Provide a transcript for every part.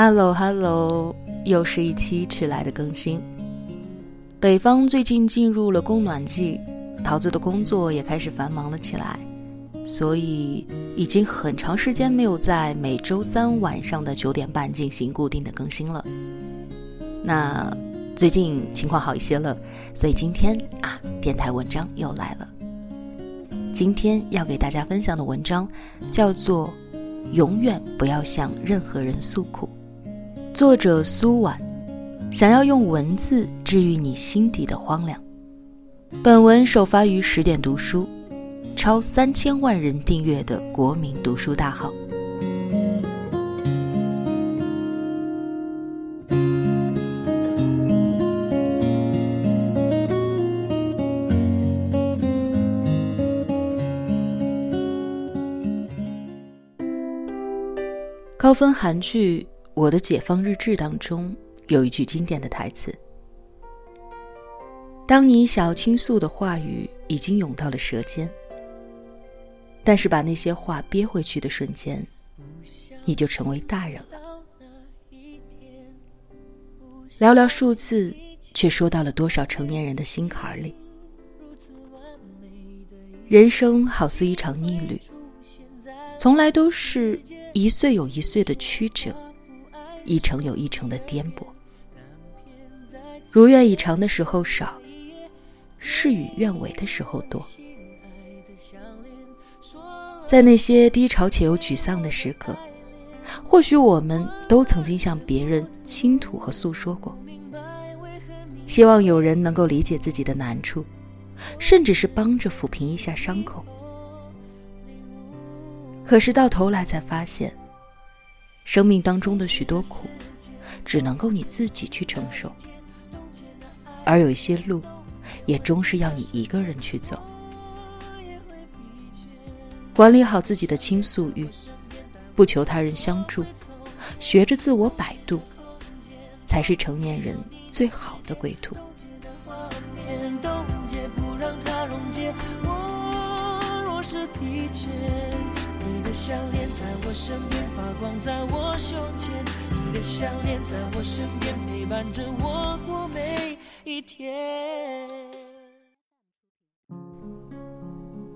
Hello Hello，又是一期迟来的更新。北方最近进入了供暖季，桃子的工作也开始繁忙了起来，所以已经很长时间没有在每周三晚上的九点半进行固定的更新了。那最近情况好一些了，所以今天啊，电台文章又来了。今天要给大家分享的文章叫做《永远不要向任何人诉苦》，作者苏婉。想要用文字治愈你心底的荒凉。本文首发于十点读书，超三千万人订阅的国民读书大号。高分韩剧《我的解放日志》当中有一句经典的台词：“当你想要倾诉的话语已经涌到了舌尖，但是把那些话憋回去的瞬间，你就成为大人了。寥寥数字，却说到了多少成年人的心坎里。人生好似一场逆旅，从来都是。”一岁有一岁的曲折，一程有一程的颠簸。如愿以偿的时候少，事与愿违的时候多。在那些低潮且又沮丧的时刻，或许我们都曾经向别人倾吐和诉说过，希望有人能够理解自己的难处，甚至是帮着抚平一下伤口。可是到头来才发现，生命当中的许多苦，只能够你自己去承受，而有一些路，也终是要你一个人去走。管理好自己的倾诉欲，不求他人相助，学着自我摆渡，才是成年人最好的归途。的项链在我身边发光，在我胸前。你的项链在我身边陪伴着我过每一天。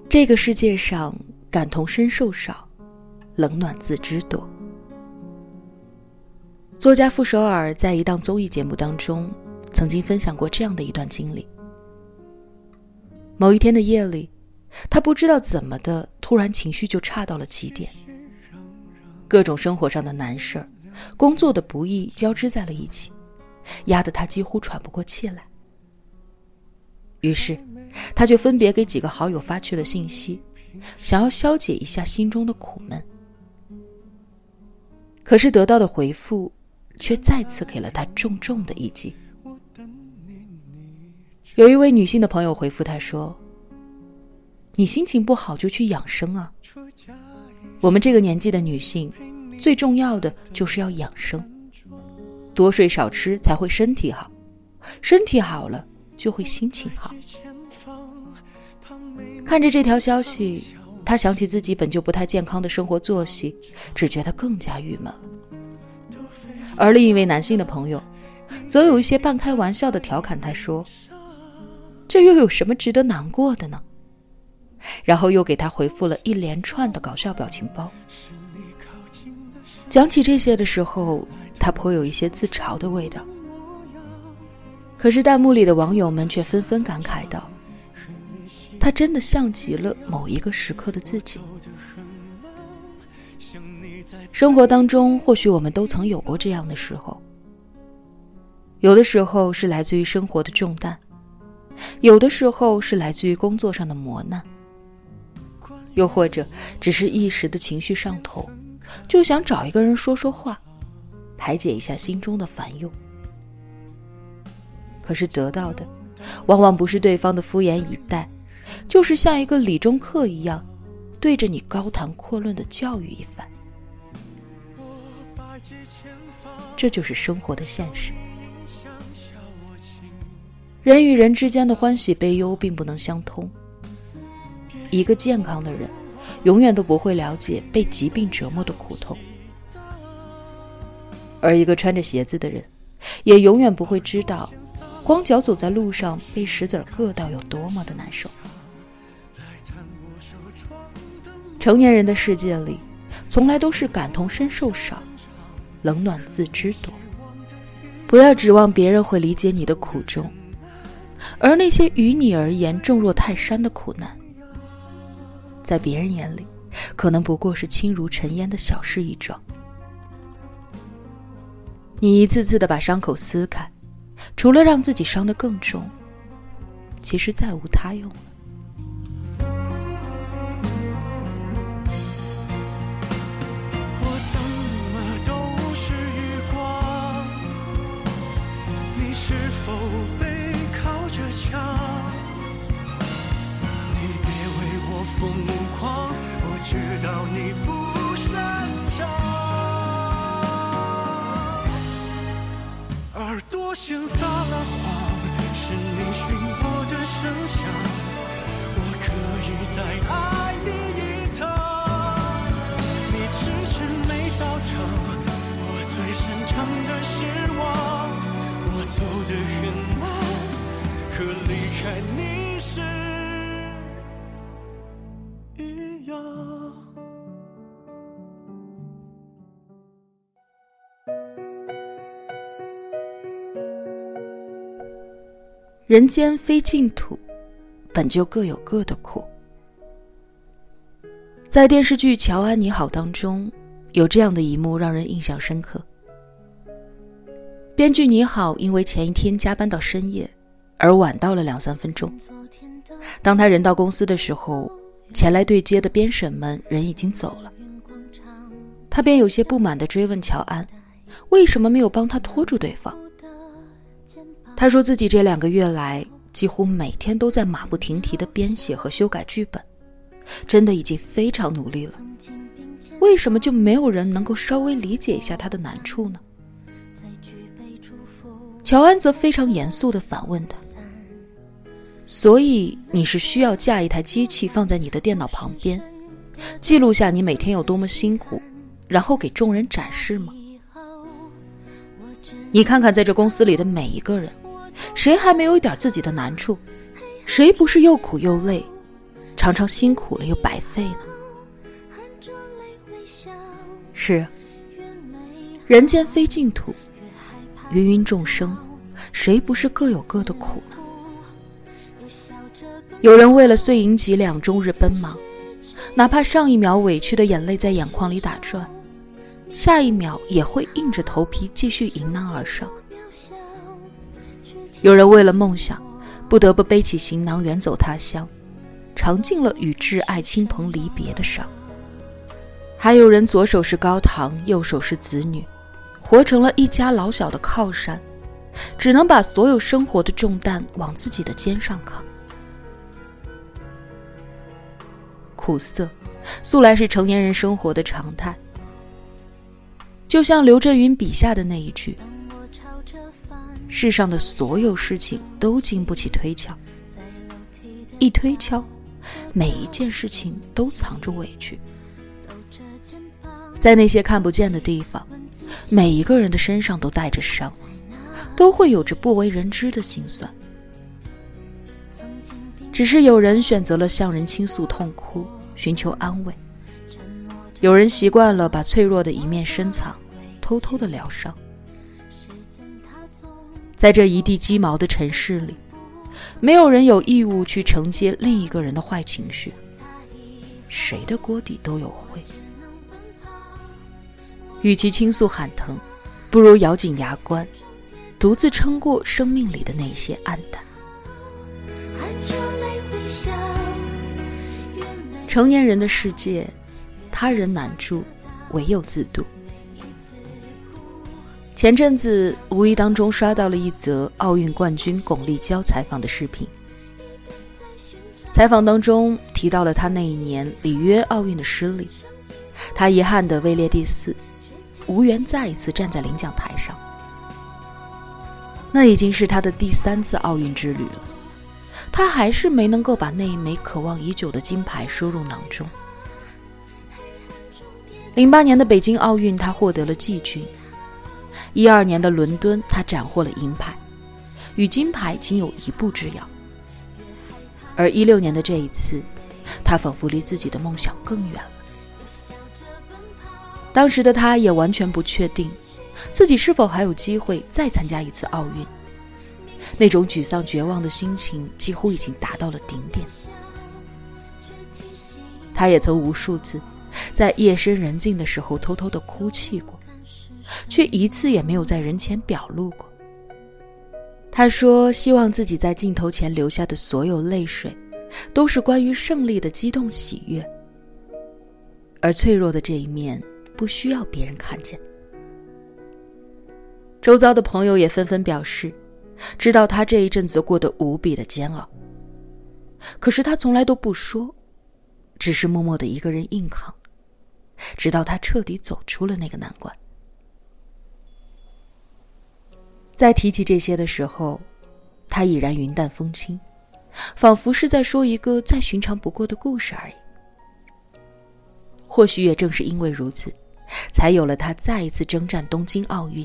这个世界上感同身受少，冷暖自知多。作家傅首尔在一档综艺节目当中，曾经分享过这样的一段经历。某一天的夜里。他不知道怎么的，突然情绪就差到了极点，各种生活上的难事儿、工作的不易交织在了一起，压得他几乎喘不过气来。于是，他就分别给几个好友发去了信息，想要消解一下心中的苦闷。可是得到的回复，却再次给了他重重的一击。有一位女性的朋友回复他说。你心情不好就去养生啊！我们这个年纪的女性，最重要的就是要养生，多睡少吃才会身体好，身体好了就会心情好。看着这条消息，他想起自己本就不太健康的生活作息，只觉得更加郁闷了。而另一位男性的朋友，则有一些半开玩笑的调侃他说：“这又有什么值得难过的呢？”然后又给他回复了一连串的搞笑表情包。讲起这些的时候，他颇有一些自嘲的味道。可是弹幕里的网友们却纷纷感慨道：“他真的像极了某一个时刻的自己。”生活当中，或许我们都曾有过这样的时候。有的时候是来自于生活的重担，有的时候是来自于工作上的磨难。又或者只是一时的情绪上头，就想找一个人说说话，排解一下心中的烦忧。可是得到的，往往不是对方的敷衍以待，就是像一个理中客一样，对着你高谈阔论的教育一番。这就是生活的现实。人与人之间的欢喜悲忧并不能相通。一个健康的人，永远都不会了解被疾病折磨的苦痛。而一个穿着鞋子的人，也永远不会知道，光脚走在路上被石子硌到有多么的难受。成年人的世界里，从来都是感同身受少，冷暖自知多。不要指望别人会理解你的苦衷，而那些于你而言重若泰山的苦难，在别人眼里，可能不过是轻如尘烟的小事一桩。你一次次的把伤口撕开，除了让自己伤得更重，其实再无他用了。像撒了谎，是你寻我的声响。我可以再爱你一趟。你迟迟没到场，我最擅长的失望。我走得很人间非净土，本就各有各的苦。在电视剧《乔安你好》当中，有这样的一幕让人印象深刻。编剧你好因为前一天加班到深夜，而晚到了两三分钟。当他人到公司的时候，前来对接的编审们人已经走了，他便有些不满地追问乔安，为什么没有帮他拖住对方。他说自己这两个月来几乎每天都在马不停蹄的编写和修改剧本，真的已经非常努力了。为什么就没有人能够稍微理解一下他的难处呢？乔安则非常严肃地反问他：“所以你是需要架一台机器放在你的电脑旁边，记录下你每天有多么辛苦，然后给众人展示吗？你看看在这公司里的每一个人。”谁还没有一点自己的难处？谁不是又苦又累，常常辛苦了又白费呢？是，人间非净土，芸芸众生，谁不是各有各的苦呢？有人为了碎银几两终日奔忙，哪怕上一秒委屈的眼泪在眼眶里打转，下一秒也会硬着头皮继续迎难而上。有人为了梦想，不得不背起行囊远走他乡，尝尽了与挚爱亲朋离别的伤；还有人左手是高堂，右手是子女，活成了一家老小的靠山，只能把所有生活的重担往自己的肩上扛。苦涩，素来是成年人生活的常态，就像刘震云笔下的那一句。世上的所有事情都经不起推敲，一推敲，每一件事情都藏着委屈。在那些看不见的地方，每一个人的身上都带着伤，都会有着不为人知的心酸。只是有人选择了向人倾诉痛哭，寻求安慰；有人习惯了把脆弱的一面深藏，偷偷的疗伤。在这一地鸡毛的城市里，没有人有义务去承接另一个人的坏情绪。谁的锅底都有灰。与其倾诉喊疼，不如咬紧牙关，独自撑过生命里的那些暗淡。成年人的世界，他人难助，唯有自渡。前阵子无意当中刷到了一则奥运冠军巩立姣采访的视频。采访当中提到了他那一年里约奥运的失利，他遗憾的位列第四，无缘再一次站在领奖台上。那已经是他的第三次奥运之旅了，他还是没能够把那一枚渴望已久的金牌收入囊中。零八年的北京奥运，他获得了季军。一二年的伦敦，他斩获了银牌，与金牌仅有一步之遥。而一六年的这一次，他仿佛离自己的梦想更远了。当时的他也完全不确定，自己是否还有机会再参加一次奥运。那种沮丧、绝望的心情几乎已经达到了顶点。他也曾无数次在夜深人静的时候偷偷的哭泣过，却一次也没有在人前表露过。他说：“希望自己在镜头前流下的所有泪水，都是关于胜利的激动喜悦，而脆弱的这一面不需要别人看见。”周遭的朋友也纷纷表示，知道他这一阵子过得无比的煎熬。可是他从来都不说，只是默默的一个人硬扛，直到他彻底走出了那个难关。在提起这些的时候，他已然云淡风轻，仿佛是在说一个再寻常不过的故事而已。或许也正是因为如此，才有了他再一次征战东京奥运，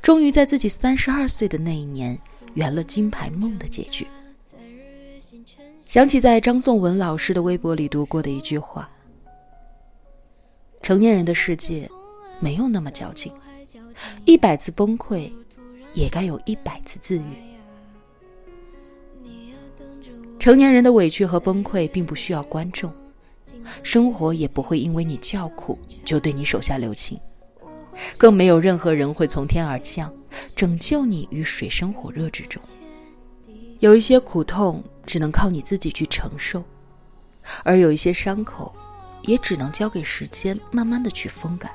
终于在自己三十二岁的那一年圆了金牌梦的结局。想起在张颂文老师的微博里读过的一句话：“成年人的世界没有那么矫情，一百次崩溃。”也该有一百次自愈。成年人的委屈和崩溃并不需要观众，生活也不会因为你叫苦就对你手下留情，更没有任何人会从天而降拯救你于水深火热之中。有一些苦痛只能靠你自己去承受，而有一些伤口也只能交给时间慢慢的去风干。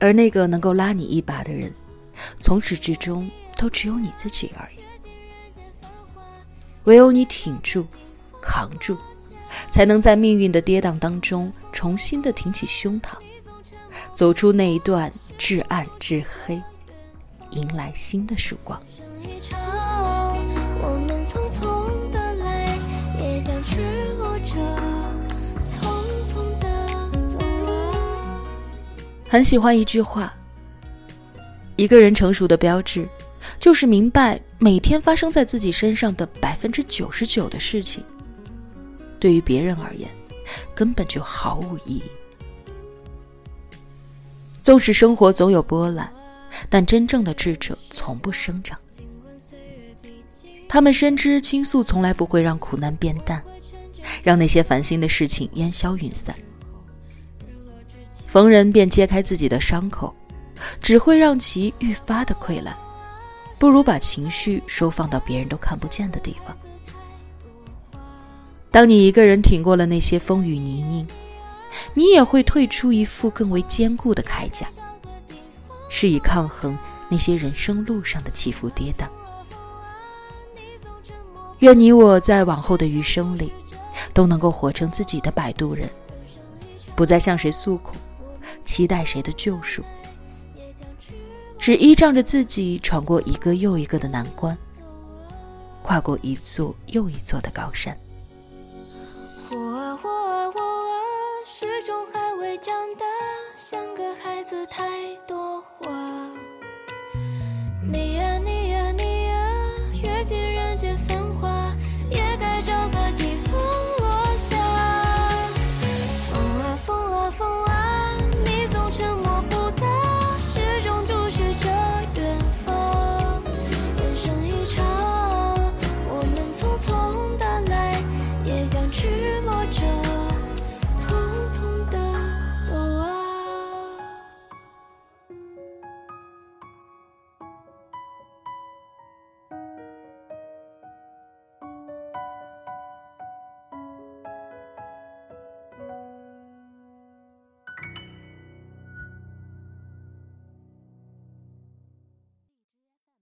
而那个能够拉你一把的人。从始至终都只有你自己而已，唯有你挺住、扛住，才能在命运的跌宕当中重新的挺起胸膛，走出那一段至暗至黑，迎来新的曙光。很喜欢一句话。一个人成熟的标志，就是明白每天发生在自己身上的百分之九十九的事情，对于别人而言，根本就毫无意义。纵使生活总有波澜，但真正的智者从不生长。他们深知倾诉从来不会让苦难变淡，让那些烦心的事情烟消云散。逢人便揭开自己的伤口。只会让其愈发的溃烂，不如把情绪收放到别人都看不见的地方。当你一个人挺过了那些风雨泥泞，你也会退出一副更为坚固的铠甲，是以抗衡那些人生路上的起伏跌宕。愿你我在往后的余生里，都能够活成自己的摆渡人，不再向谁诉苦，期待谁的救赎。只依仗着自己闯过一个又一个的难关，跨过一座又一座的高山。